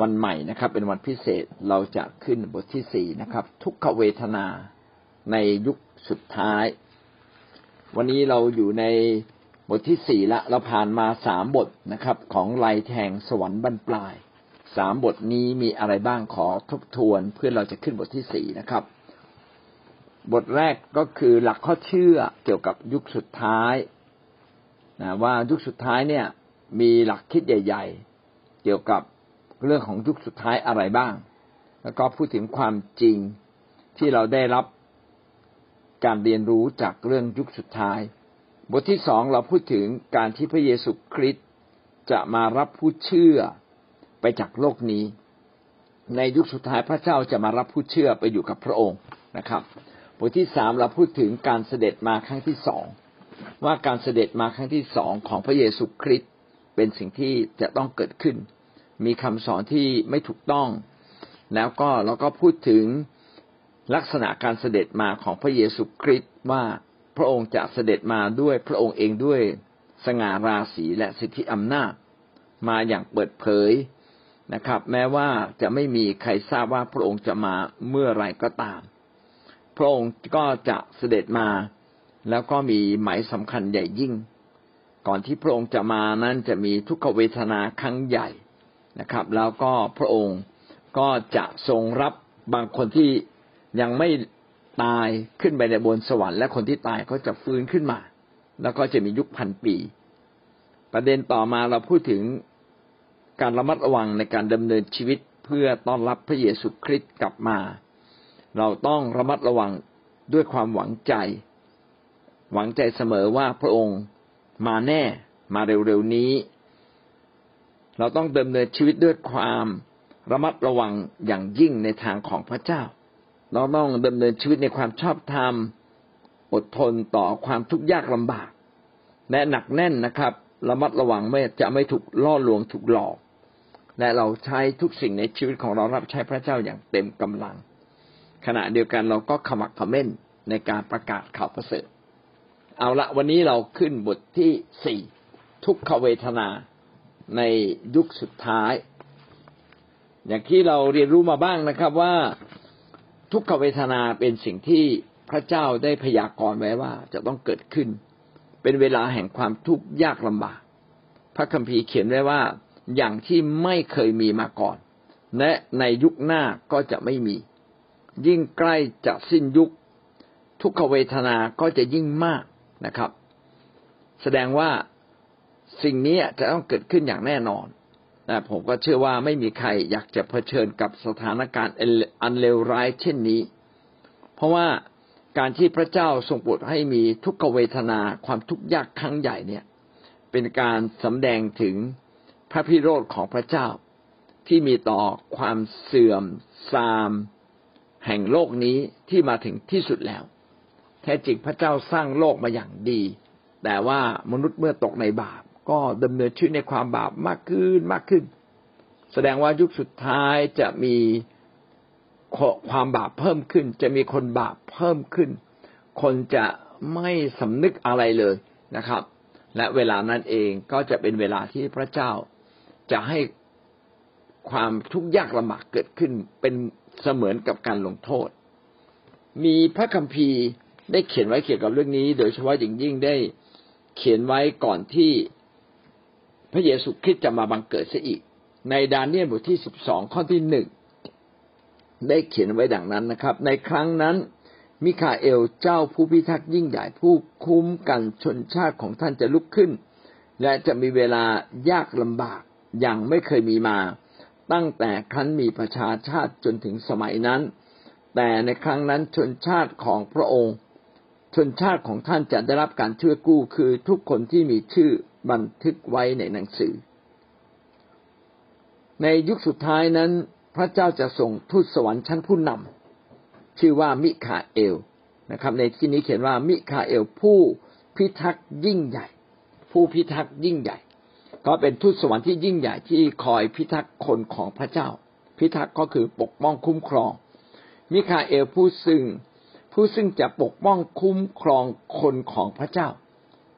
วันใหม่นะครับ เป็นวันพิเศษเราจะขึ้นบทที่สี่นะครับ ทุกขเวทนาในยุคสุดท้าย วันนี้เราอยู่ในบทที่สี่ละเราผ่านมาสามบทนะครับ ของลายแทงสวรรค์บรรปลายสามบทนี้มีอะไรบ้างขอทบทวนเพื่อเราจะขึ้นบทที่สี่นะครับ บทแรกก็คือหลักข้อเชื่อเกี่ยวกับยุคสุดท้ายนะว่ายุคสุดท้ายเนี่ยมีหลักคิดใหญ่ ๆ เกี่ยวกับ เรื่องของยุคสุดท้ายอะไรบ้าง แล้วก็พูดถึงความจริงที่เราได้รับการเรียนรู้จากเรื่องยุคสุดท้าย บทที่สองเราพูดถึงการที่พระเยซูคริสต์จะมารับผู้เชื่อไปจากโลกนี้ ในยุคสุดท้ายพระเจ้าจะมารับผู้เชื่อไปอยู่กับพระองค์นะครับ บทที่สามเราพูดถึงการเสด็จมาครั้งที่สองว่าการเสด็จมาครั้งที่สองของพระเยซูคริสต์เป็นสิ่งที่จะต้องเกิดขึ้น มีคำสอนที่ไม่ถูกต้อง แล้วก็เราก็พูดถึงลักษณะการเสด็จมาของพระเยซูคริสต์ว่าพระองค์จะเสด็จมาด้วยพระองค์เองด้วยสง่าราศีและสิทธิอำนาจ มาอย่างเปิดเผยนะครับ แม้ว่าจะไม่มีใครทราบว่าพระองค์จะมาเมื่อไรก็ตาม พระองค์ก็จะเสด็จมา แล้วก็มีหมายสำคัญใหญ่ยิ่ง ก่อนที่พระองค์จะมานั้นจะมีทุกขเวทนาครั้งใหญ่ นะครับ แล้วก็พระองค์ก็จะทรงรับบางคนที่ยังไม่ตายขึ้นไปในบนสวรรค์และคนที่ตายก็จะฟื้นขึ้นมา แล้วก็จะมียุคพันปี ประเด็นต่อมาเราพูดถึงการระมัดระวังในการดำเนินชีวิตเพื่อต้อนรับพระเยซูคริสต์กลับมา เราต้องระมัดระวังด้วยความหวังใจ หวังใจเสมอว่าพระองค์มาแน่มาเร็วๆนี้ เราต้องดำเนินชีวิตด้วยความระมัดระวังอย่างยิ่งในทางของพระเจ้า เราต้องดำเนินชีวิตในความชอบธรรม อดทนต่อความทุกข์ยากลำบาก และหนักแน่นนะครับ ระมัดระวังไม่จะไม่ถูกล่อลวงถูกหลอก และเราใช้ทุกสิ่งในชีวิตของเรารับใช้พระเจ้าอย่างเต็มกำลัง ขณะเดียวกันเราก็ขมักขม้นในการประกาศข่าวประเสริฐ เอาละวันนี้เราขึ้นบทที่สี่ทุกขเวทนา ในยุคสุดท้าย อย่างที่เราเรียนรู้มาบ้างนะครับว่าทุกขเวทนาเป็นสิ่งที่พระเจ้าได้พยากรณ์ไว้ว่าจะต้องเกิดขึ้น เป็นเวลาแห่งความทุกข์ยากลำบาก พระคัมภีร์เขียนไว้ว่าอย่างที่ไม่เคยมีมาก่อน และในยุคหน้าก็จะไม่มี ยิ่งใกล้จะสิ้นยุค ทุกขเวทนาก็จะยิ่งมากนะครับ แสดงว่า สิ่งนี้จะต้องเกิดขึ้นอย่างแน่นอนนะผมก็เชื่อว่าไม่มีใครอยากจะเผชิญกับสถานการณ์อันเลวร้ายเช่นนี้ เพราะว่าการที่พระเจ้าทรงโปรดให้มีทุกขเวทนาความทุกข์ยากครั้งใหญ่เนี่ย เป็นการสำแดงถึงพระพิโรธของพระเจ้า ที่มีต่อความเสื่อมทราม แห่งโลกนี้ที่มาถึงที่สุดแล้ว แท้จริงพระเจ้าสร้างโลกมาอย่างดี แต่ว่ามนุษย์เมื่อตกในบาป ก็ดำเนินชีวิตในความบาปมากขึ้นมากขึ้น แสดงว่ายุคสุดท้ายจะมีความบาปเพิ่มขึ้น จะมีคนบาปเพิ่มขึ้น คนจะไม่สำนึกอะไรเลยนะครับ และเวลานั้นเองก็จะเป็นเวลาที่พระเจ้าจะให้ความทุกข์ยากลำบากเกิดขึ้นเป็นเสมือนกับการลงโทษ มีพระคัมภีร์ได้เขียนไว้เกี่ยวกับเรื่องนี้ โดยเฉพาะอย่างยิ่งได้เขียนไว้ก่อนที่ พระเยซูคริสต์จะมาบังเกิดเสียอีก ในดาเนียลบทที่สิบสองข้อที่หนึ่งได้เขียนไว้ดังนั้นนะครับ ในครั้งนั้น มิคาเอลเจ้าผู้พิทักษ์ยิ่งใหญ่ผู้คุ้มกันชนชาติของท่านจะลุกขึ้น และจะมีเวลายากลำบากอย่างไม่เคยมีมา ตั้งแต่ครั้นมีประชาชาติจนถึงสมัยนั้น แต่ในครั้งนั้นชนชาติของพระองค์ ชนชาติของท่านจะได้รับการช่วยกู้คือทุกคนที่มีชื่อ บันทึกไว้ในหนังสือ ในยุคสุดท้ายนั้น พระเจ้าจะส่งทูตสวรรค์ชั้นผู้นำชื่อว่ามิคาเอลนะครับ ในที่นี้เขียนว่ามิคาเอลผู้พิทักษ์ยิ่งใหญ่ ผู้พิทักษ์ยิ่งใหญ่ ก็เป็นทูตสวรรค์ที่ยิ่งใหญ่ที่คอยพิทักษ์คนของพระเจ้า พิทักษ์ก็คือปกป้องคุ้มครอง มิคาเอลผู้ซึ่งผู้ซึ่งจะปกป้องคุ้มครองคนของพระเจ้า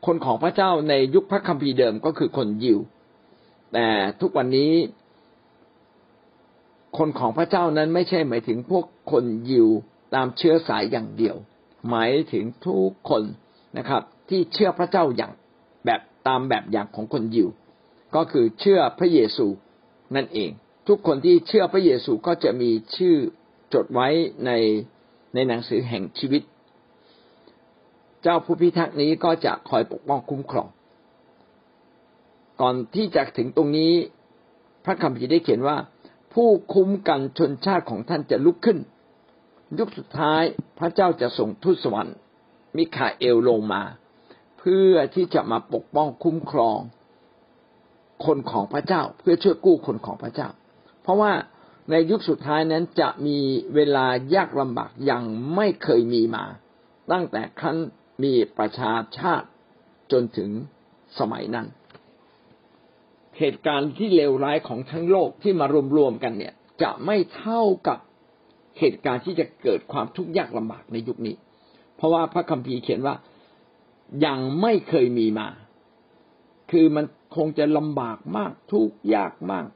คนของพระเจ้าในยุคพระคัมภีร์เดิมก็คือคนยิว แต่ทุกวันนี้คนของพระเจ้านั้นไม่ใช่หมายถึงพวกคนยิวตามเชื้อสายอย่างเดียว หมายถึงทุกคนนะครับ ที่เชื่อพระเจ้าอย่างแบบตามแบบอย่างของคนยิว ก็คือเชื่อพระเยซูนั่นเอง ทุกคนที่เชื่อพระเยซูก็จะมีชื่อจดไว้ในในหนังสือแห่งชีวิต เจ้าผู้พิทักษ์นี้ก็จะคอยปกป้องคุ้มครอง ก่อนที่จะถึงตรงนี้ พระคัมภีร์ได้เขียนว่า ผู้คุ้มกันชนชาติของท่านจะลุกขึ้น ยุคสุดท้ายพระเจ้าจะส่งทูตสวรรค์ มิคาเอลลงมา เพื่อที่จะมาปกป้องคุ้มครอง คนของพระเจ้าเพื่อช่วยกู้คนของพระเจ้า เพราะว่าในยุคสุดท้ายนั้นจะมีเวลายากลำบากอย่างไม่เคยมีมา ตั้งแต่ครั้น มีประชาชาติจนถึงสมัยนั้น เหตุการณ์ที่เลวร้ายของทั้งโลกที่มารวมๆกันเนี่ย จะไม่เท่ากับเหตุการณ์ที่จะเกิดความทุกข์ยากลำบากในยุคนี้ เพราะว่าพระคัมภีร์เขียนว่ายังไม่เคยมีมา คือมันคงจะลำบากมากทุกข์ยากมาก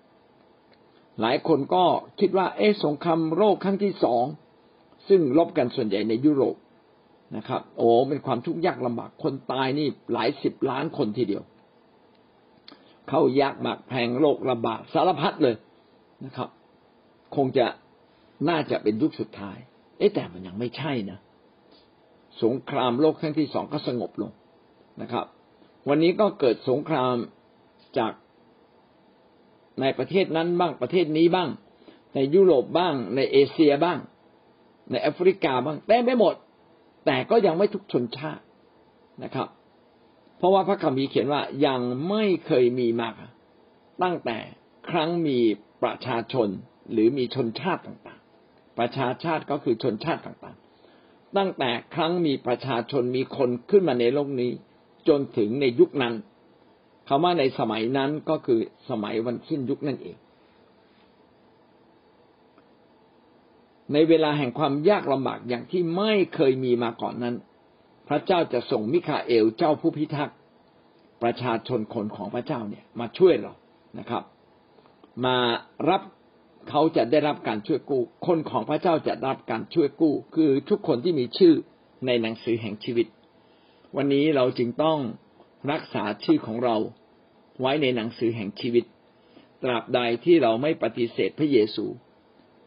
หลายคนก็คิดว่า เอ๊ะสงครามโรคครั้งที่สองซึ่งลบกันส่วนใหญ่ในยุโรป นะครับ โอ้เป็นความทุกข์ยากลำบากคนตายนี่หลายสิบล้านคนทีเดียว เข้ายากหมากแพงโรคระบาดสารพัดเลยนะครับ คงจะน่าจะเป็นยุคสุดท้าย เอ๊แต่มันยังไม่ใช่นะสงครามโลกครั้งที่สองก็สงบลงนะครับ วันนี้ก็เกิดสงครามจากในประเทศนั้นบ้างประเทศนี้บ้าง ในยุโรปบ้าง ในเอเชียบ้าง ในแอฟริกาบ้างแต่ไม่หมด แต่ก็ยังไม่ทุกชนชาตินะครับ เพราะว่าพระคัมภีร์เขียนว่ายังไม่เคยมีมาตั้งแต่ครั้งมีประชาชนหรือมีชนชาติต่างๆ ประชาชาติก็คือชนชาติต่างๆ ตั้งแต่ครั้งมีประชาชนมีคนขึ้นมาในโลกนี้ จนถึงในยุคนั้นคำว่าในสมัยนั้นก็คือสมัยวันสิ้นยุคนั่นเอง ในเวลาแห่งความยากลำบากอย่างที่ไม่เคยมีมาก่อนนั้น พระเจ้าจะส่งมิคาเอลเจ้าผู้พิทักษ์ประชาชนคนของพระเจ้าเนี่ยมาช่วยเรานะครับ มารับเขาจะได้รับการช่วยกู้ คนของพระเจ้าจะรับการช่วยกู้ คือทุกคนที่มีชื่อในหนังสือแห่งชีวิต วันนี้เราจึงต้องรักษาชื่อของเราไว้ในหนังสือแห่งชีวิต ตราบใดที่เราไม่ปฏิเสธพระเยซู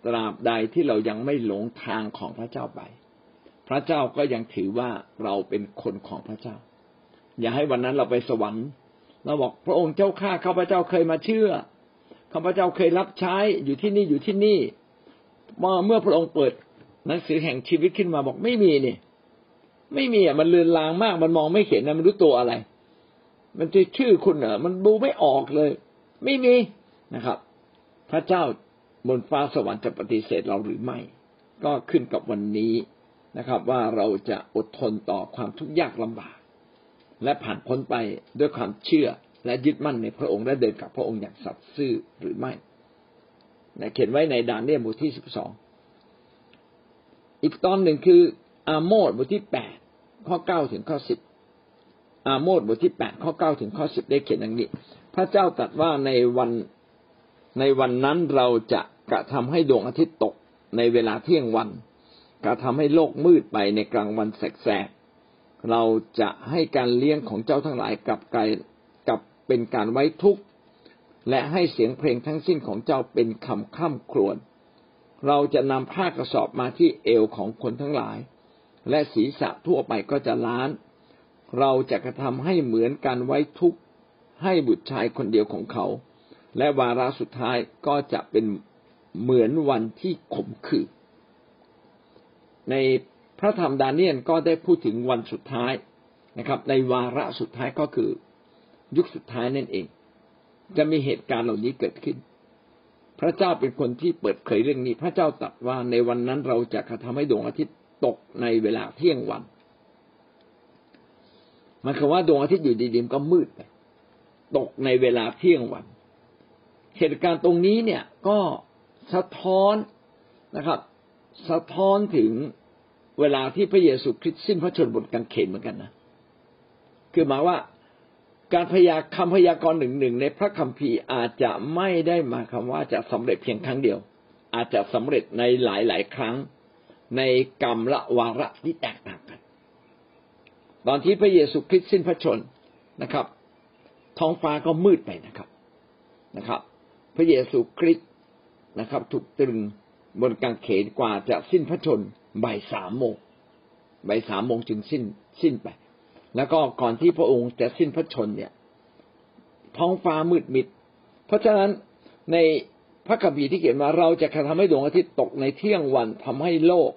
ตราบใดที่เรายังไม่หลงทางของพระเจ้าไป พระเจ้าก็ยังถือว่าเราเป็นคนของพระเจ้า อย่าให้วันนั้นเราไปสวรรค์เราบอกพระองค์เจ้าข้าข้าพระเจ้าเคยมาเชื่อข้าพระเจ้าเคยรับใช้อยู่ที่นี่อยู่ที่นี่เมื่อพระองค์เปิดหนังสือแห่งชีวิตขึ้นมาบอกไม่มีนี่ไม่มีอะมันเลือนลางมาก มันมองไม่เห็นนะมันรู้ตัวอะไร มันจะชื่อคุณเหรอมันดูไม่ออกเลย ไม่มีนะครับ พระเจ้า บนฟ้าสวรรค์จะปฏิเสธเราหรือไม่ ก็ขึ้นกับวันนี้นะครับ ว่าเราจะอดทนต่อความทุกข์ยากลำบาก และผ่านพ้นไปด้วยความเชื่อและยึดมั่นในพระองค์และเดินกับพระองค์อย่างสัตย์ซื่อหรือไม่นะเขียนไว้ในดานเนียบทที่สิบสองอีกตอนหนึ่งคืออาโมดบทที่แปดข้อเก้าถึงข้อสิบอาโมดบทที่แปดข้อเก้าถึงข้อสิบได้เขียนอย่างนี้ พระเจ้าตรัสว่าในวัน ในวันนั้นเราจะกระทำให้ดวงอาทิตย์ตกในเวลาเที่ยงวัน กระทำให้โลกมืดไปในกลางวันแสกๆเราจะให้การเลี้ยงของเจ้าทั้งหลายกลับกายกับเป็นการไว้ทุกข์และให้เสียงเพลงทั้งสิ้นของเจ้าเป็นคำข้ามครวญเราจะนำผ้ากระสอบมาที่เอวของคนทั้งหลาย และศีรษะทั่วไปก็จะล้าน เราจะกระทำให้เหมือนการไว้ทุกข์ให้บุตรชายคนเดียวของเขา และวาระสุดท้ายก็จะเป็นเหมือนวันที่ขมขื่นในพระธรรมดาเนียนก็ได้พูดถึงวันสุดท้ายนะครับ ในวาระสุดท้ายก็คือยุคสุดท้ายนั่นเอง จะมีเหตุการณ์เหล่านี้เกิดขึ้น พระเจ้าเป็นคนที่เปิดเผยเรื่องนี้ พระเจ้าตรัสว่าในวันนั้นเราจะกระทำให้ดวงอาทิตย์ตกในเวลาเที่ยงวัน มันคือว่าดวงอาทิตย์อยู่ดีๆก็มืดไปตกในเวลาเที่ยงวัน เหตุการณ์ตรงนี้เนี่ยก็สะท้อนนะครับ สะท้อนถึงเวลาที่พระเยซูคริสต์สิ้นพระชนบนกางเขนเหมือนกันนะ คือหมายว่าการพยาคำพยากรณ์หนึ่งหนึ่งในพระคัมภีร์อาจจะไม่ได้มาคำว่าจะสำเร็จเพียงครั้งเดียว อาจจะสำเร็จในหลายๆครั้งในกรรมละวาระที่แตกต่างกัน ตอนที่พระเยซูคริสต์สิ้นพระชนนะครับ ท้องฟ้าก็มืดไปนะครับนะครับ พระเยซูคริสต์นะครับ ถูกตรึงบนกางเขนกว่าจะสิ้นพระชนบ่ายสามโมงบ่ายสามโมงจึงสิ้นสิ้นไป แล้วก็ก่อนที่พระองค์จะสิ้นพระชนเนี่ย ท้องฟ้ามืดมิด เพราะฉะนั้นในพระคัมภีร์ที่เขียนมาเราจะทำให้ดวงอาทิตย์ตกในเที่ยงวันทำให้โลก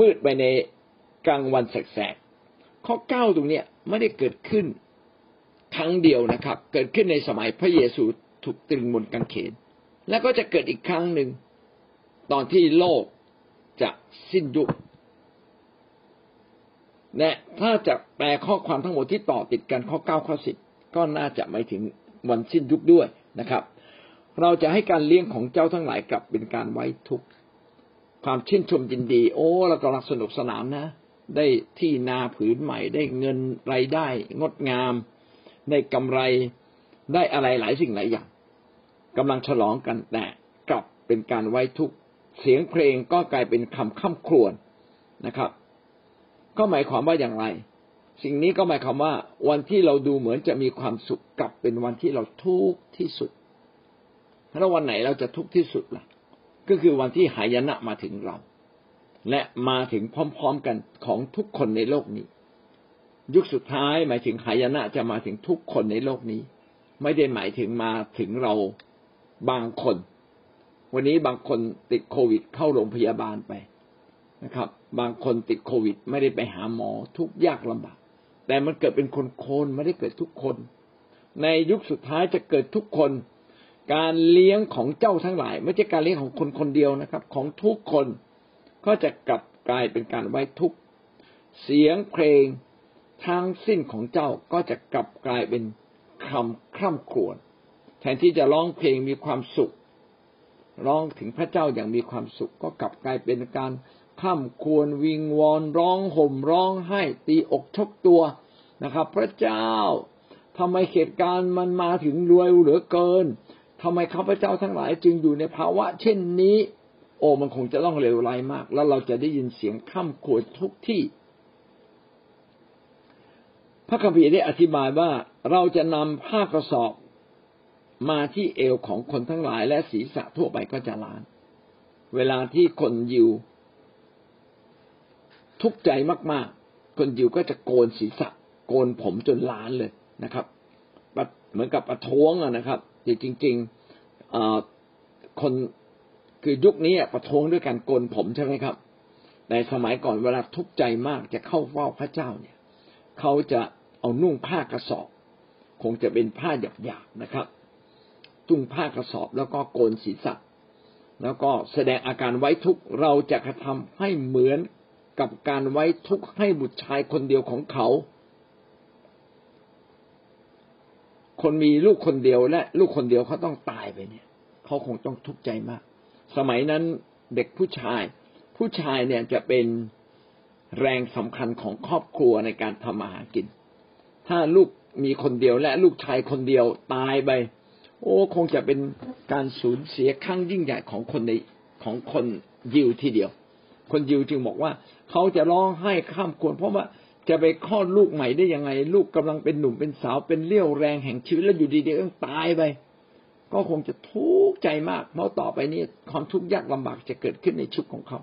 มืดไปในกลางวันแสกๆข้อเก้าตรงเนี้ยไม่ได้เกิดขึ้นครั้งเดียวนะครับ เกิดขึ้นในสมัยพระเยซู ถูกตรึงบนกางเขน แล้วก็จะเกิดอีกครั้งหนึ่ง ตอนที่โลกจะสิ้นยุคและถ้าจะแปลข้อความทั้งหมดที่ต่อติดกันข้อเก้าข้อสิบก็น่าจะหมายถึงวันสิ้นยุคด้วยนะครับ เราจะให้การเลี้ยงของเจ้าทั้งหลายกลับเป็นการไว้ทุกข์ความชื่นชมยินดี โอ้เรากำลังสนุกสนานนะ ได้ที่นาผืนใหม่ได้เงินรายได้ งดงาม ได้กำไร ได้อะไรหลายสิ่งหลายอย่างกำลังฉลองกันแต่กลับเป็นการไว้ทุกข์เสียงเพลงก็กลายเป็นคำข้าครวญนะครับ ก็หมายความว่าอย่างไร สิ่งนี้ก็หมายความว่า วันที่เราดูเหมือนจะมีความสุขกลับเป็นวันที่เราทุกข์ที่สุดแล้ววันไหนเราจะทุกข์ที่สุดล่ะ ก็คือวันที่หายนะมาถึงเรา และมาถึงพร้อมๆกันของทุกคนในโลกนี้ ยุคสุดท้ายหมายถึงหายนะจะมาถึงทุกคนในโลกนี้ ไม่ได้หมายถึงมาถึงเราบางคน วันนี้บางคนติดโควิดเข้าโรงพยาบาลไปนะครับ บางคนติดโควิด ไม่ได้ไปหาหมอทุกยากลำบาก แต่มันเกิดเป็นคนโคนไม่ได้เกิดทุกคน ในยุคสุดท้ายจะเกิดทุกคน การเลี้ยงของเจ้าทั้งหลาย ไม่ใช่การเลี้ยงของคนคนเดียวนะครับ ของทุกคนก็จะกลับกลายเป็นการไว้ทุกเสียงเพลงทั้งสิ้นของเจ้าก็จะกลับกลายเป็น คำคร่ำครวญแทนที่จะร้องเพลงมีความสุข ร้องถึงพระเจ้าอย่างมีความสุข ก็กลับกลายเป็นการข้ามควรวิงวอนร้องห่มร้องไห้ตีอกชกตัวนะครับ พระเจ้าทำไมเหตุการณ์มันมาถึงรวยเหลือเกินทำไมข้าพเจ้าทั้งหลายจึงอยู่ในภาวะ เช่นนี้ โอ้มันคงจะต้องเลวร้ายมาก แล้วเราจะได้ยินเสียงข้ามควรทุกที่ พระคัมภีร์ได้อธิบายว่าเราจะนำผ้ากระสอบมาที่เอวของคนทั้งหลาย และศีรษะทั่วไปก็จะล้าน เวลาที่คนยิว ทุกข์ใจมาก ๆ คนยิวก็จะโกนศีรษะ โกนผมจนล้านเลยนะครับ เหมือนกับประท้วงนะครับจริงๆคนคือยุคนี้ประท้วงด้วยการโกนผมใช่ไหมครับ ในสมัยก่อนเวลาทุกข์ใจมากจะเข้าเฝ้าพระเจ้าเนี่ย เขาจะ เอานุ่งผ้ากระสอบ คงจะเป็นผ้าหยาบๆนะครับจุงผ้ากระสอบแล้วก็โกนศีรษะแล้วก็แสดงอาการไว้ทุกข์เราจะกระทำให้เหมือนกับการไว้ทุกข์ให้บุตรชายคนเดียวของเขา คนมีลูกคนเดียวและลูกคนเดียวเขาต้องตายไปเนี่ย เขาคงต้องทุกข์ใจมาก สมัยนั้นเด็กผู้ชาย ผู้ชายเนี่ยจะเป็นแรงสำคัญของครอบครัวในการทำมาหากิน ถ้าลูกมีคนเดียวและลูกชายคนเดียวตายไป โอ้คงจะเป็นการสูญเสียครั้งยิ่งใหญ่ของคนในของคนยิวทีเดียว คนยิวจึงบอกว่า เขาจะร้องไห้ข้ามควรเพราะว่าจะไปคลอดลูกใหม่ได้ยังไง ลูกกำลังเป็นหนุ่มเป็นสาวเป็นเลี้ยวแรงแห่งชีวิตแล้วอยู่ดีๆต้องตายไป ก็คงจะทุกข์ใจมากเพราะต่อไปนี้ความทุกข์ยากลำบากจะเกิดขึ้นในชุดของเขา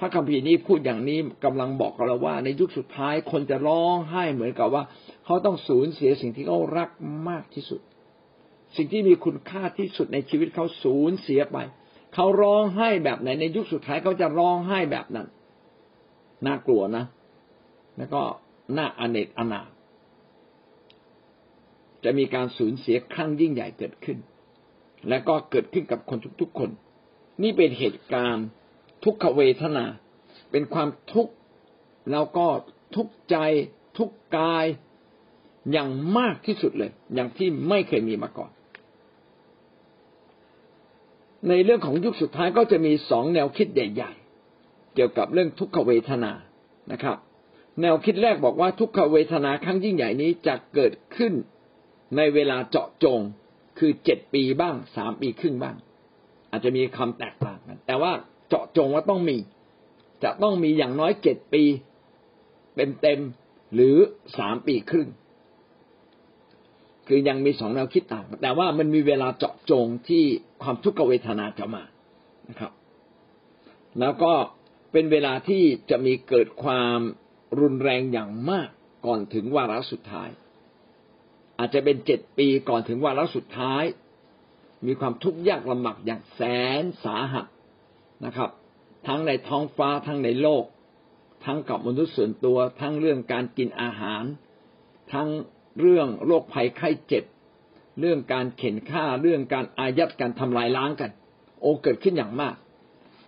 พระคัมภีร์นี้พูดอย่างนี้กำลังบอกกับเราว่า ในยุคสุดท้ายคนจะร้องไห้เหมือนกับว่า เขาต้องสูญเสียสิ่งที่เขารักมากที่สุด สิ่งที่มีคุณค่าที่สุดในชีวิตเขาสูญเสียไป เขาร้องไห้แบบไหนในยุคสุดท้ายเขาจะร้องไห้แบบนั้นน่ากลัวนะ แล้วก็น่าอเนกอนาถจะมีการสูญเสียครั้งยิ่งใหญ่เกิดขึ้น และก็เกิดขึ้นกับคนทุกๆคน นี่เป็นเหตุการณ์ ทุกขเวทนา เป็นความทุกข์แล้วก็ทุกข์ใจ ทุกข์กายอย่างมากที่สุดเลย อย่างที่ไม่เคยมีมาก่อน ในเรื่องของยุคสุดท้ายก็จะมีสองแนวคิดใหญ่ ๆ เกี่ยวกับเรื่องทุกขเวทนานะครับ แนวคิดแรกบอกว่าทุกขเวทนาครั้งยิ่งใหญ่นี้จะเกิดขึ้นในเวลาเจาะจงคือเจ็ดปีบ้างสามปีครึ่งบ้าง อาจจะมีคำแตกต่างกัน แต่ว่า เจาะจงว่าต้องมี จะต้องมีอย่างน้อยเจ็ดปีเป็นเต็มหรือสามปีครึ่ง คือยังมีสองแนวคิดต่าง แต่ว่ามันมีเวลาเจาะจงที่ความทุกขเวทนาจะมานะครับ แล้วก็เป็นเวลาที่จะมีเกิดความรุนแรงอย่างมากก่อนถึงวาระสุดท้าย อาจจะเป็นเจ็ดปีก่อนถึงวาระสุดท้าย มีความทุกข์ยากลำบากอย่างแสนสาหัส นะครับ ทั้งในท้องฟ้าทั้งในโลก ทั้งกับมนุษย์ส่วนตัว ทั้งเรื่องการกินอาหาร ทั้งเรื่องโรคภัยไข้เจ็บ เรื่องการเข็นฆ่าเรื่องการอายัดการทำลายล้างกัน โอเกิดขึ้นอย่างมาก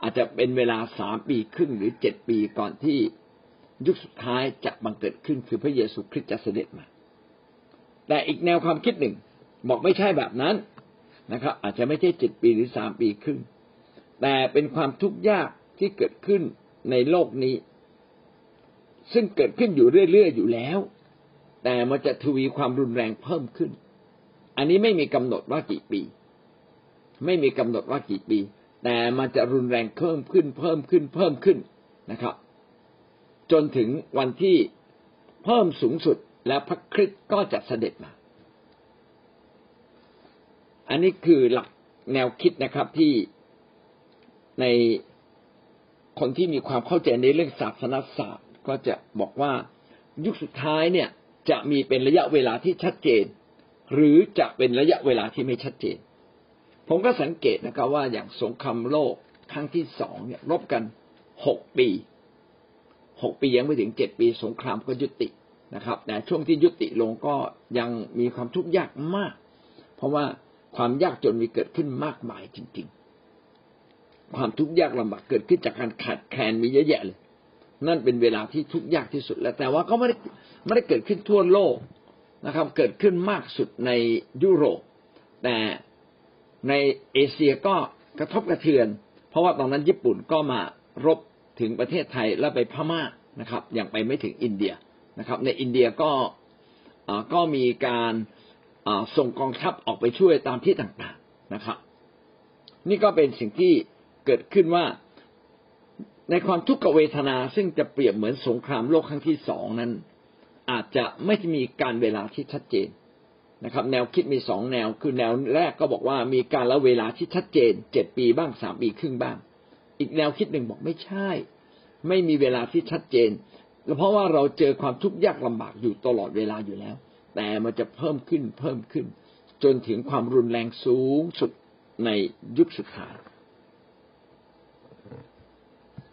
อาจจะเป็นเวลาสามปีครึ่งหรือเจ็ดปีก่อนที่ยุคสุดท้ายจะบังเกิดขึ้นคือพระเยซูคริสต์จะเสด็จมา แต่อีกแนวความคิดหนึ่ง บอกไม่ใช่แบบนั้นนะครับ อาจจะไม่ใช่เจ็ดปีหรือสามปีครึ่ง แต่เป็นความทุกข์ยากที่เกิดขึ้นในโลกนี้ ซึ่งเกิดขึ้นอยู่เรื่อยๆอยู่แล้ว แต่มันจะทวีความรุนแรงเพิ่มขึ้น อันนี้ไม่มีกำหนดว่ากี่ปี ไม่มีกำหนดว่ากี่ปี แต่มันจะรุนแรงเพิ่มขึ้น เพิ่มขึ้นเพิ่มขึ้นนะครับ จนถึงวันที่เพิ่มสูงสุดและพระคริสต์ก็จะเสด็จมา อันนี้คือหลักแนวคิดนะครับที่ ในคนที่มีความเข้าใจในเรื่องศาสนศาสตร์ ก็จะบอกว่ายุคสุดท้ายเนี่ยจะมีเป็นระยะเวลาที่ชัดเจน หรือจะเป็นระยะเวลาที่ไม่ชัดเจน ผมก็สังเกตนะครับว่าอย่างสงครามโลกครั้งที่สองเนี่ยรบกันหกปีหกปียังไม่ถึงเจ็ดปีสงครามก็ยุตินะครับ แต่ช่วงที่ยุติลงก็ยังมีความทุกข์ยากมาก เพราะว่าความยากจนมีเกิดขึ้นมากมายจริง ๆ ความทุกข์ยากลำบากเกิดขึ้นจากการขาดแคลนมีเยอะแยะเลย นั่นเป็นเวลาที่ทุกข์ยากที่สุดแล้ว แต่ว่าก็ไม่ได้ไม่ได้เกิดขึ้นทั่วโลกนะครับ เกิดขึ้นมากสุดในยุโรป แต่ในเอเชียก็กระทบกระเทือน เพราะว่าตอนนั้นญี่ปุ่นก็มารบถึงประเทศไทยแล้วไปพม่านะครับยังไปไม่ถึงอินเดียนะครับ ในอินเดียก็ก็มีการส่งกองทัพออกไปช่วยตามที่ต่างๆนะครับ นี่ก็เป็นสิ่งที่ เกิดขึ้นว่าในความทุกขเวทนาซึ่งจะเปรียบเหมือนสงครามโลกครั้งที่สองนั้น อาจจะไม่มีการเวลาที่ชัดเจนนะครับ แนวคิดมีสองแนว คือแนวแรกก็บอกว่ามีการละเวลาที่ชัดเจนเจ็ดปีบ้างสามปีครึ่งบ้าง อีกแนวคิดหนึ่งบอกไม่ใช่ ไม่มีเวลาที่ชัดเจนเพราะว่าเราเจอความทุกข์ยากลำบากอยู่ตลอดเวลาอยู่แล้ว แต่มันจะเพิ่มขึ้นเพิ่มขึ้น จนถึงความรุนแรงสูงสุดในยุคสุดท้าย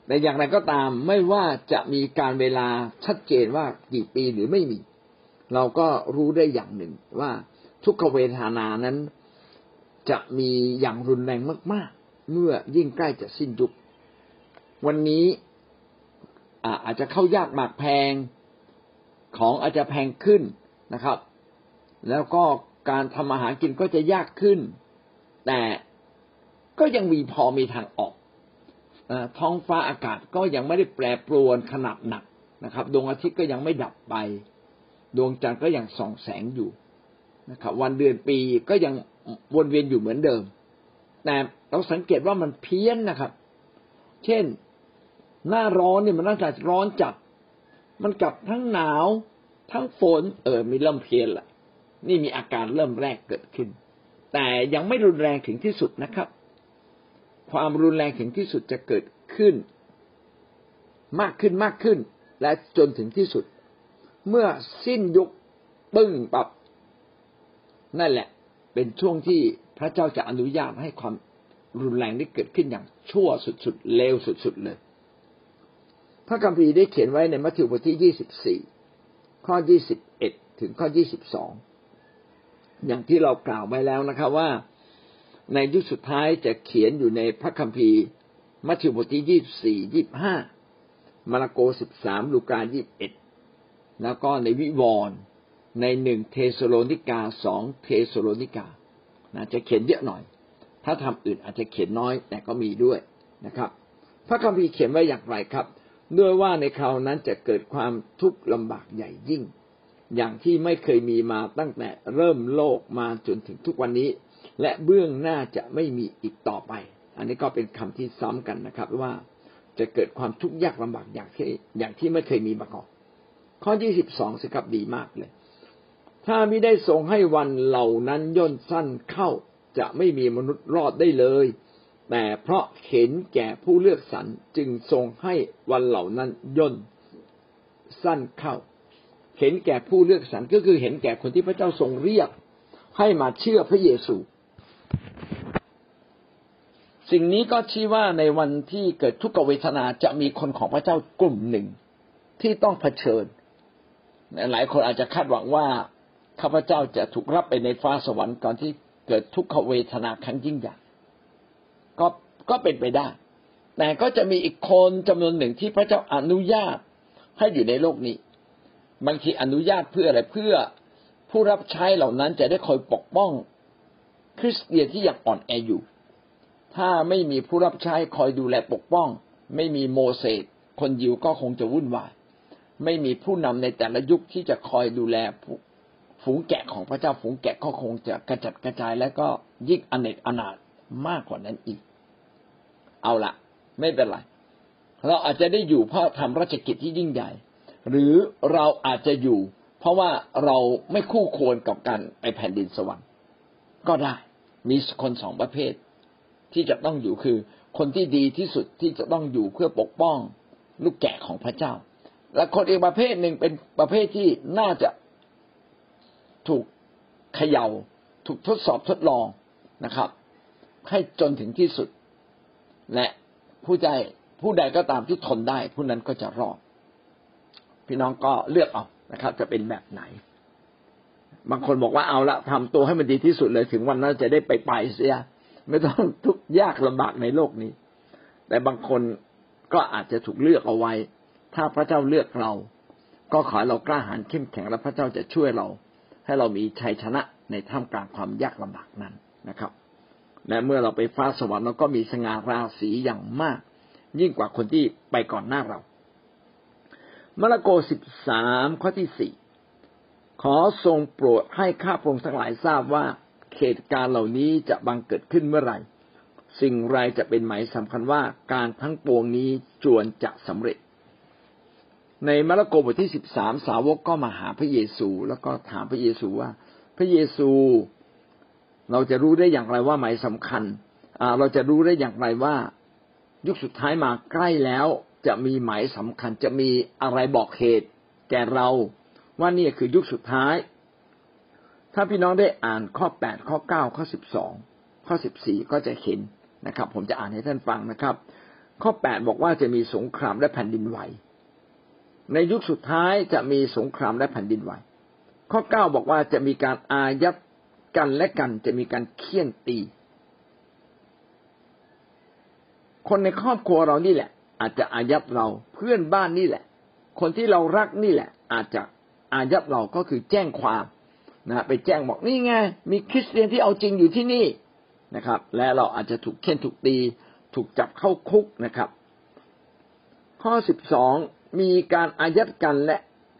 แต่อย่างไรก็ตามไม่ว่าจะมีการเวลาชัดเจนว่ากี่ปีหรือไม่มี เราก็รู้ได้อย่างหนึ่งว่าทุกขเวทนานั้น จะมีอย่างรุนแรงมาก ๆ เมื่อยิ่งใกล้จะสิ้นยุค วันนี้อาจจะเข้ายากหมากแพงของอาจจะแพงขึ้นนะครับ แล้วก็การทำอาหารกินก็จะยากขึ้น แต่ก็ยังมีพอมีทางออก ท้องฟ้าอากาศก็ยังไม่ได้แปรปรวนขนาดหนักนะครับ ดวงอาทิตย์ก็ยังไม่ดับไป ดวงจันทร์ก็ยังส่องแสงอยู่นะครับ วันเดือนปีก็ยังวนเวียนอยู่เหมือนเดิม แต่เราสังเกตว่ามันเพี้ยนนะครับ เช่น หน้าร้อนเนี่ยมันน่าจะร้อนจัด มันกลับทั้งหนาว ทั้งฝน เออ มีเริ่มเพี้ยนละนี่มีอาการเริ่มแรกเกิดขึ้น แต่ยังไม่รุนแรงถึงที่สุดนะครับ ความรุนแรงถึงที่สุดจะเกิดขึ้น มากขึ้นมากขึ้น และจนถึงที่สุด เมื่อสิ้นยุคปึ้งปับ นั่นแหละ เป็นช่วงที่พระเจ้าจะอนุญาตให้ความรุนแรงได้เกิดขึ้นอย่างชั่วสุดๆเลวสุดๆเลย พระคัมภีร์ได้เขียนไว้ในมัทธิวบทที่ยี่สิบสี่ข้อยี่สิบเอ็ดถึงข้อยี่สิบสองอย่างที่เรากล่าวไว้แล้วนะครับว่า ในยุคสุดท้ายจะเขียนอยู่ในพระคัมภีร์มัทธิวบทที่ยี่สี่ยี่ห้ามาระโกสิบสามลูกายี่บเอ็ดแล้วก็ในวิวรณ์ในหนึ่งเทสโลนิกาสองเทสโลนิกานะจะเขียนเยอะหน่อย ถ้าทำอื่นอาจจะเขียนน้อยแต่ก็มีด้วยนะครับ พระคัมภีร์เขียนไว้อย่างไรครับ ด้วยว่าในคราวนั้นจะเกิดความทุกข์ลำบากใหญ่ยิ่ง อย่างที่ไม่เคยมีมาตั้งแต่เริ่มโลกมาจนถึงทุกวันนี้ และเบื้องหน้าจะไม่มีอีกต่อไป อันนี้ก็เป็นคำที่ซ้ำกันนะครับ ว่าจะเกิดความทุกข์ยากลำบากอย่างที่อย่างที่ไม่เคยมีมาก่อนข้อที่สิบสองสิครับดีมากเลย ถ้าไม่ได้ทรงให้วันเหล่านั้นย่นสั้นเข้าจะไม่มีมนุษย์รอดได้เลย แต่เพราะเห็นแก่ผู้เลือกสรรจึงทรงให้วันเหล่านั้นย่นสั้นเข้า เห็นแก่ผู้เลือกสรรก็คือเห็นแก่คนที่พระเจ้าทรงเรียก ให้มาเชื่อพระเยซู สิ่งนี้ก็ชี้ว่าในวันที่เกิดทุกขเวทนาจะมีคนของพระเจ้ากลุ่มหนึ่งที่ต้องเผชิญ หลายคนอาจจะคาดหวังว่าข้าพเจ้าจะถูกรับไปในฟ้าสวรรค์ก่อนที่เกิดทุกขเวทนาครั้งยิ่งใหญ่ก็ก็เป็นไปได้ แต่ก็จะมีอีกคนจำนวนหนึ่งที่พระเจ้าอนุญาตให้อยู่ในโลกนี้ บางทีอนุญาตเพื่ออะไรเพื่อผู้รับใช้เหล่านั้นจะได้คอยปกป้อง คริสเตียนที่ยังอ่อนแออยู่ ถ้าไม่มีผู้รับใช้คอยดูแลปกป้อง ไม่มีโมเสสคนยิวก็คงจะวุ่นวาย ไม่มีผู้นำในแต่ละยุคที่จะคอยดูแลฝูงแกะของพระเจ้าฝูงแกะก็คงจะกระจัดกระจายและก็ยิ่งอเนกอนาถมากกว่านั้นอีก เอาละไม่เป็นไร เราอาจจะได้อยู่เพราะทำราชกิจที่ยิ่งใหญ่ หรือเราอาจจะอยู่ เพราะว่าเราไม่คู่ควรกับการไปแผ่นดินสวรรค์ก็ได้ มีคนสองประเภท ที่จะต้องอยู่คือ คนที่ดีที่สุดที่จะต้องอยู่เพื่อปกป้องลูกแกะของพระเจ้า และคนอีกประเภทหนึ่งเป็นประเภทที่น่าจะถูกเขยา่า ถูกทดสอบทดลองนะครับ ให้จนถึงที่สุด และผู้ใดผู้ใดก็ตามที่ทนได้ ผู้นั้นก็จะรอดพี่น้องก็เลือกเอานะครับ จะเป็นแบบไหน บางคนบอกว่าเอาละทำตัวให้มันดีที่สุดเลยถึงวันนั้นจะได้ไปไปเสีย ไม่ต้องทุกข์ยากลำบากในโลกนี้ แต่บางคนก็อาจจะถูกเลือกเอาไว้ ถ้าพระเจ้าเลือกเรา ก็ขอเรากล้าหาญเข้มแข็งและพระเจ้าจะช่วยเรา ให้เรามีชัยชนะในท่ามกลางความยากลำบากนั้นนะครับและเมื่อเราไปฟ้าสวรรค์เราก็มีสง่าราศีอย่างมาก ยิ่งกว่าคนที่ไปก่อนหน้าเรามาระโกสิบสามข้อที่สี่ขอทรงโปรดให้ข้าพงทั้งหลายทราบว่า เหตุการณ์เหล่านี้จะบังเกิดขึ้นเมื่อไหร่ สิ่งไรจะเป็นหมายสำคัญว่าการทั้งปวงนี้จวนจะสำเร็จ ในมาระโกบทที่สิบสามสาวกก็มาหาพระเยซูแล้วก็ถามพระเยซูว่า พระเยซูเราจะรู้ได้อย่างไรว่าหมายสำคัญเราจะรู้ได้อย่างไรว่า ยุคสุดท้ายมาใกล้แล้วจะมีหมายสำคัญจะมีอะไรบอกเหตุ แก่เราว่านี่คือยุคสุดท้าย ถ้าพี่น้องได้อ่านข้อแปดข้อเก้าข้อสิบสองข้อสิบสี่ก็จะเห็นนะครับ ผมจะอ่านให้ท่านฟังนะครับ ข้อแปดบอกว่าจะมีสงครามและแผ่นดินไหว ในยุคสุดท้ายจะมีสงครามและแผ่นดินไหว ข้อเก้าบอกว่าจะมีการอายัดกันและกันจะมีการเคี่ยนตี คนในครอบครัวเรานี่แหละ อาจจะอายัดเราเพื่อนบ้านนี่แหละ คนที่เรารักนี่แหละ อาจจะอายัดเราก็คือแจ้งความ นะไปแจ้งบอกนี่ไงมีคริสเตียนที่เอาจริงอยู่ที่นี่นะครับ และเราอาจจะถูกเค้นถูกตี ถูกจับเข้าคุกนะครับ ข้อสิบสองมีการอายัดกันและ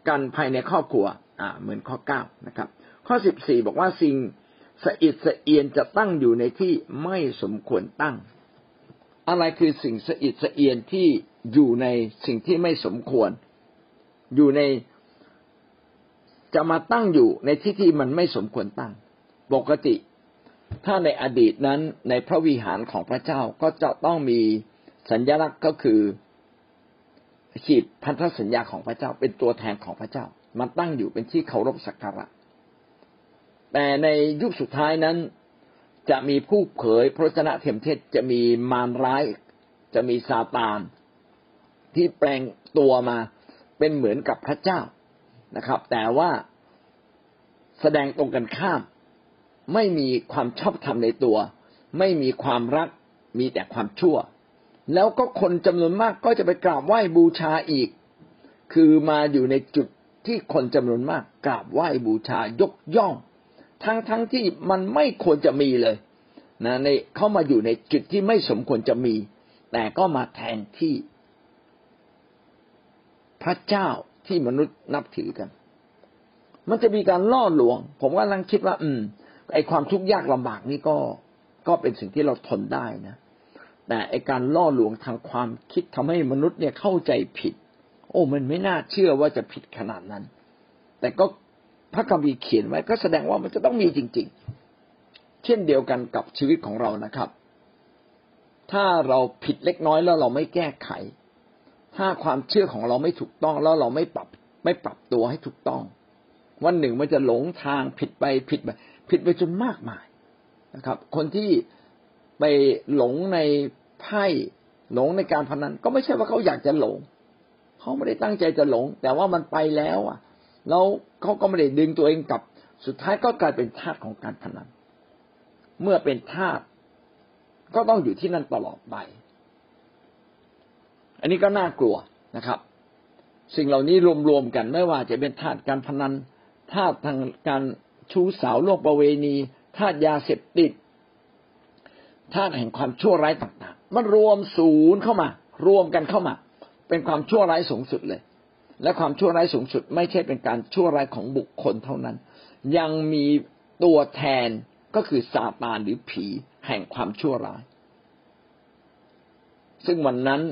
กันภายในครอบครัว อ่า เหมือนข้อเก้านะครับ ข้อสิบสี่บอกว่าสิ่งสะอิดสะเอียนจะตั้งอยู่ในที่ไม่สมควรตั้ง อะไรคือสิ่งสะอิดสะเอียนที่อยู่ในสิ่งที่ไม่สมควร อยู่ใน จะมาตั้งอยู่ในที่ที่มันไม่สมควรตั้ง ปกติ ถ้าในอดีตนั้นในพระวิหารของพระเจ้าก็จะต้องมีสัญลักษณ์ก็คือขีดพันธสัญญาของพระเจ้า เป็นตัวแทนของพระเจ้า มันตั้งอยู่เป็นที่เคารพสักการะ แต่ในยุคสุดท้ายนั้น จะมีผู้เผยพระชนะเทมเทศจะมีมารร้าย จะมีซาตานที่แปลงตัวมาเป็นเหมือนกับพระเจ้า นะครับ แต่ว่าแสดงตรงกันข้าม ไม่มีความชอบธรรมในตัว ไม่มีความรักมีแต่ความชั่ว แล้วก็คนจำนวนมากก็จะไปกราบไหว้บูชาอีก คือมาอยู่ในจุดที่คนจำนวนมากกราบไหว้บูชายกย่อง ทั้งทั้งที่มันไม่ควรจะมีเลยนะในเข้ามาอยู่ในจุดที่ไม่สมควรจะมี แต่ก็มาแทนที่พระเจ้า ที่มนุษย์นับถือกัน มันจะมีการล่อลวง ผมว่าลังคิดว่า อืม ไอความทุกข์ยากลำบากนี่ก็ก็เป็นสิ่งที่เราทนได้นะ แต่ไอการล่อลวงทางความคิดทำให้มนุษย์เนี่ยเข้าใจผิด โอ้ มันไม่น่าเชื่อว่าจะผิดขนาดนั้น แต่ก็พระคัมภีร์เขียนไว้ก็แสดงว่ามันจะต้องมีจริง ๆ เช่นเดียวกันกับชีวิตของเรานะครับ ถ้าเราผิดเล็กน้อยแล้วเราไม่แก้ไข ถ้าความเชื่อของเราไม่ถูกต้องแล้วเราไม่ปรับ ไม่ปรับตัวให้ถูกต้อง วันหนึ่งมันจะหลงทางผิดไปผิดไปผิดไปจนมากมายนะครับ คนที่ไปหลงในไพ่หลงในการพนันก็ไม่ใช่ว่าเขาอยากจะหลง เขาไม่ได้ตั้งใจจะหลง แต่ว่ามันไปแล้วอะ แล้วเขาก็ไม่ได้ดึงตัวเองกลับ สุดท้ายก็กลายเป็นทาสของการพนัน เมื่อเป็นทาสก็ต้องอยู่ที่นั่นตลอดไป อันนี้ก็น่ากลัวนะครับ สิ่งเหล่านี้รวมๆกันไม่ว่าจะเป็นทาสการพนันทาสทางการชู้สาวโลกประเวณีทาสยาเสพติดธาตุแห่งความชั่วร้ายต่างๆ มันรวมศูนย์เข้ามา รวมกันเข้ามา เป็นความชั่วร้ายสูงสุดเลย และความชั่วร้ายสูงสุด ไม่ใช่เป็นการชั่วร้ายของบุคคลเท่านั้น ยังมีตัวแทนก็คือซาตานหรือผีแห่งความชั่วร้าย ซึ่งวันนั้น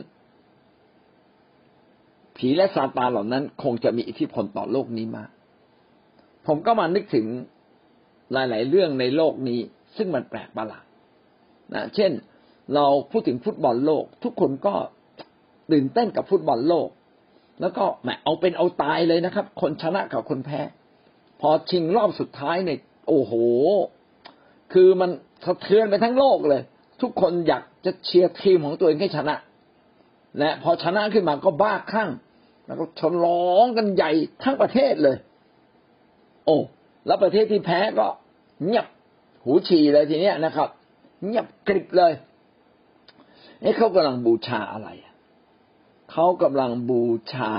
ผีและซาตานเหล่านั้นคงจะมีอิทธิพลต่อโลกนี้มาก ผมก็มานึกถึงหลาย ๆ เรื่องในโลกนี้ ซึ่งมันแปลกประหลาดนะเช่น เราพูดถึงฟุตบอลโลก ทุกคนก็ตื่นเต้นกับฟุตบอลโลก แล้วก็แหมเอาเป็นเอาตายเลยนะครับ คนชนะกับคนแพ้ พอชิงรอบสุดท้ายเนี่ยโอ้โห คือมันสะเทือนไปทั้งโลกเลย ทุกคนอยากจะเชียร์ทีมของตัวเองให้ชนะ และพอชนะขึ้นมาก็บ้าคลั่ง แล้วก็ฉลองกันใหญ่ทั้งประเทศเลย โอ้แล้วประเทศที่แพ้ก็เงียบหูฉี่เลยทีเนี้ยนะครับ เงียบกริบเลยไอ้เขากำลังบูชาอะไรเขากำลังบูชา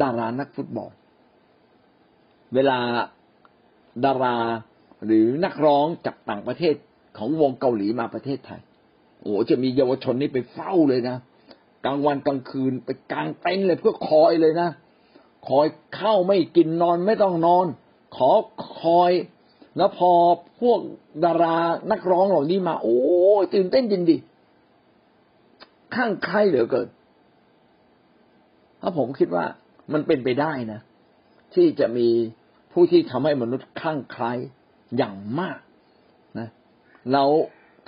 ดารานักฟุตบอล เวลาดาราหรือนักร้องจากต่างประเทศของวงเกาหลีมาประเทศไทย โอ้จะมีเยาวชนนี่ไปเฝ้าเลยนะ กลางวันกลางคืนไปกลางเต็นท์เลยเพื่อคอยเลยนะคอยเข้าไม่กินนอนไม่ต้องนอน ขอคอย แล้วพอพวกดารานักร้องเหล่านี้มา โอ้ตื่นเต้นยินดี ข้างใครเหลือเกินถ้าผมคิดว่ามันเป็นไปได้นะ ที่จะมีผู้ที่ทำให้มนุษย์ข้างใครอย่างมากนะเรา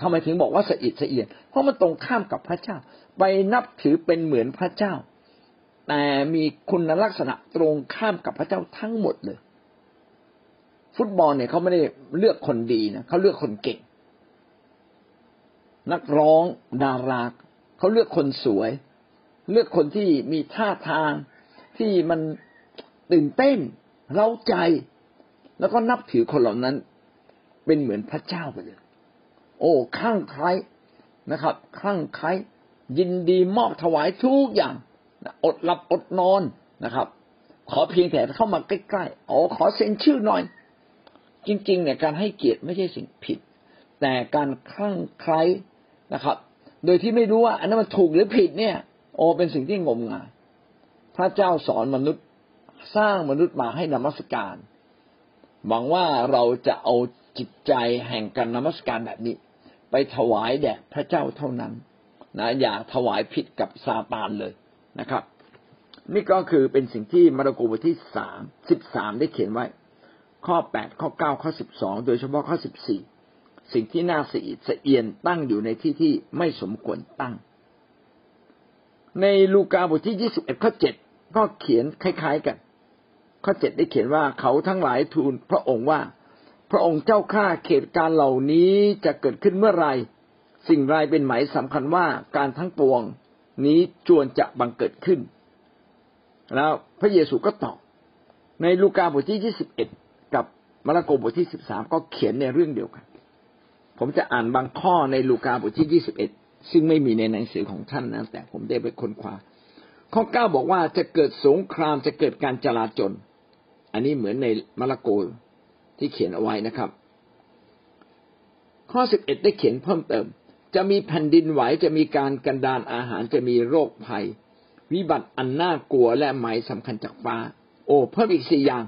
ทำไมถึงบอกว่าสะอิดสะเอียน เพราะมันตรงข้ามกับพระเจ้า ไปนับถือเป็นเหมือนพระเจ้า แต่มีคุณลักษณะตรงข้ามกับพระเจ้าทั้งหมดเลย ฟุตบอลเนี่ยเขาไม่ได้เลือกคนดีนะเขาเลือกคนเก่ง นักร้องดาราเขาเลือกคนสวย เลือกคนที่มีท่าทางที่มันตื่นเต้นเร้าใจ แล้วก็นับถือคนเหล่านั้น เป็นเหมือนพระเจ้าไปเลย โอ้คลั่งไคล้นะครับคลั่งไคล้ ยินดีมอบถวายทุกอย่างอดหลับอดนอนนะครับ ขอเพียงแต่เข้ามาใกล้ๆอ๋อขอเซ็นชื่อหน่อย จริง ๆ เนี่ยการให้เกียรติไม่ใช่สิ่งผิด แต่การคลั่งไคล้นะครับ โดยที่ไม่รู้ว่า อันนั้นมันถูกหรือผิดเนี่ย โอเป็นสิ่งที่งมงายพระเจ้าสอนมนุษย์สร้างมนุษย์มาให้นมัสการ หวังว่าเราจะเอาจิตใจแห่งการนมัสการแบบนี้ ไปถวายแด่พระเจ้าเท่านั้น นะอย่าถวายผิดกับซาตานเลยนะครับ นี่ก็คือเป็นสิ่งที่มาระโกบทที่สามสิบสามได้เขียนไว้ ข้อแปดข้อเก้าข้อสิบสองโดยเฉพาะข้อสิบสี่สิ่งที่น่าสะอิดสะเอียนตั้งอยู่ในที่ที่ไม่สมควรตั้ง ในลูกาบทที่ยี่สิบเอ็ดข้อเจ็ดก็เขียนคล้าย ๆ กัน ข้อเจ็ดได้เขียนว่าเขาทั้งหลายทูลพระองค์ว่า พระองค์เจ้าข้าเหตุการเหล่านี้จะเกิดขึ้นเมื่อไร สิ่งไรเป็นหมายสำคัญว่าการทั้งปวงนี้จวนจะบังเกิดขึ้น แล้วพระเยซูก็ตอบ ในลูกาบทที่ยี่สิบเอ็ดกับมาระโกบทที่สิบสามก็เขียนในเรื่องเดียวกัน ผมจะอ่านบางข้อในลูกาบทที่ยี่สิบเอ็ดซึ่งไม่มีในหนังสือของท่านนะแต่ผมได้ไปค้นคว้าข้อเก้าบอกว่าจะเกิดสงครามจะเกิดการจลาจลอันนี้เหมือนในมาระโกที่เขียนเอาไว้นะครับ ข้อสิบเอ็ดได้เขียนเพิ่มเติม จะมีแผ่นดินไหวจะมีการกันดานอาหารจะมีโรคภัย วิบัติอันน่ากลัวและหมายสำคัญจากฟ้า โอ้เพิ่มอีกสี่อย่าง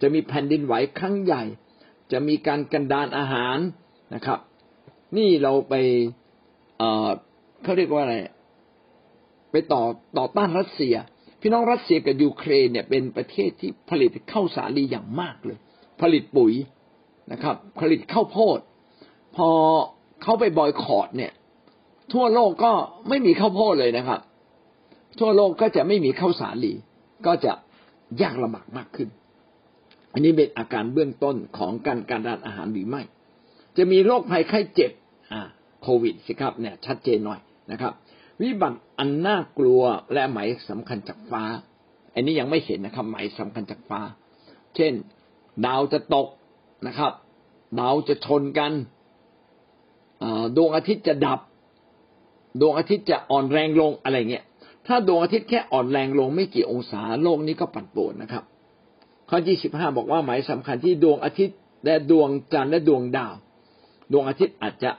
จะมีแผ่นดินไหวครั้งใหญ่ จะมีการกันดานอาหารนะครับ นี่เราไปเขาเรียกว่าอะไร ไปต่อต่อต้านรัสเซีย พี่น้องรัสเซียกับยูเครนเนี่ยเป็นประเทศที่ผลิตข้าวสาลีอย่างมากเลย ผลิตปุ๋ยนะครับ ผลิตข้าวโพด พอ เขาไปบอยคอรดเนี่ย ทั่วโลกก็ไม่มีข้าวโพดเลยนะครับ ทั่วโลกก็จะไม่มีข้าวสาลี ก็จะยากลำบากมากขึ้น อันนี้เป็นอาการเบื้องต้นของการการดานอาหารหรือไม่ จะมีโรคภัยไข้เจ็บอ่าโควิดสิครับเนี่ยชัดเจนหน่อยนะครับ วิบัติอันน่ากลัวและหมายสำคัญจากฟ้า อันนี้ยังไม่เห็นนะครับหมายสำคัญจากฟ้า เช่น ดาวจะตกนะครับ ดาวจะชนกัน ดวงอาทิตย์จะดับ ดวงอาทิตย์จะอ่อนแรงลงอะไรเงี้ยถ้าดวงอาทิตย์แค่อ่อนแรงลงไม่กี่องศาโลกนี้ก็ปั่นป่วนนะครับ ข้อที่สิบห้าบอกว่าหมายสำคัญที่ดวงอาทิตย์และดวงจันทร์และดวงดาว ดวงอาทิตย์อาจจะ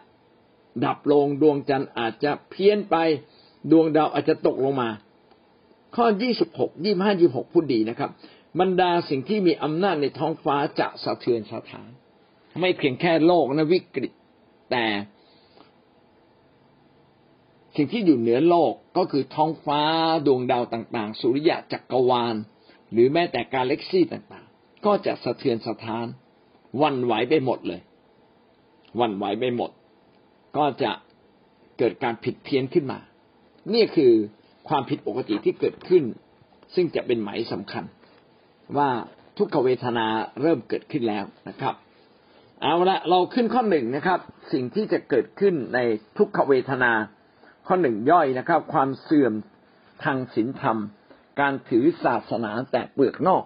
ดับลง ดวงจันทร์อาจจะเพี้ยนไป ดวงดาวอาจจะตกลงมา ข้อยี่สิบหกยี่ห้ายี่หกพูดดีนะครับ บรรดาสิ่งที่มีอำนาจในท้องฟ้าจะสะเทือนสถาน ไม่เพียงแค่โลกนะวิกฤต แต่สิ่งที่อยู่เหนือโลกก็คือท้องฟ้าดวงดาวต่างๆ สุริยะจักรวาล หรือแม้แต่กาแล็กซี่ต่างๆ ก็จะสะเทือนสะท้านวันไหวไปหมดเลยวันไหวไปหมด ก็จะเกิดการผิดเพี้ยนขึ้นมา นี่คือความผิดปกติที่เกิดขึ้น ซึ่งจะเป็นหมายสำคัญ ว่าทุกขเวทนาเริ่มเกิดขึ้นแล้วนะครับ เอาละเราขึ้นข้อหนึ่งนะครับ สิ่งที่จะเกิดขึ้นในทุกขเวทนา ข้อหนึ่งย่อยนะครับ ความเสื่อมทางศีลธรรม การถือศาสนาแต่เปลือกนอก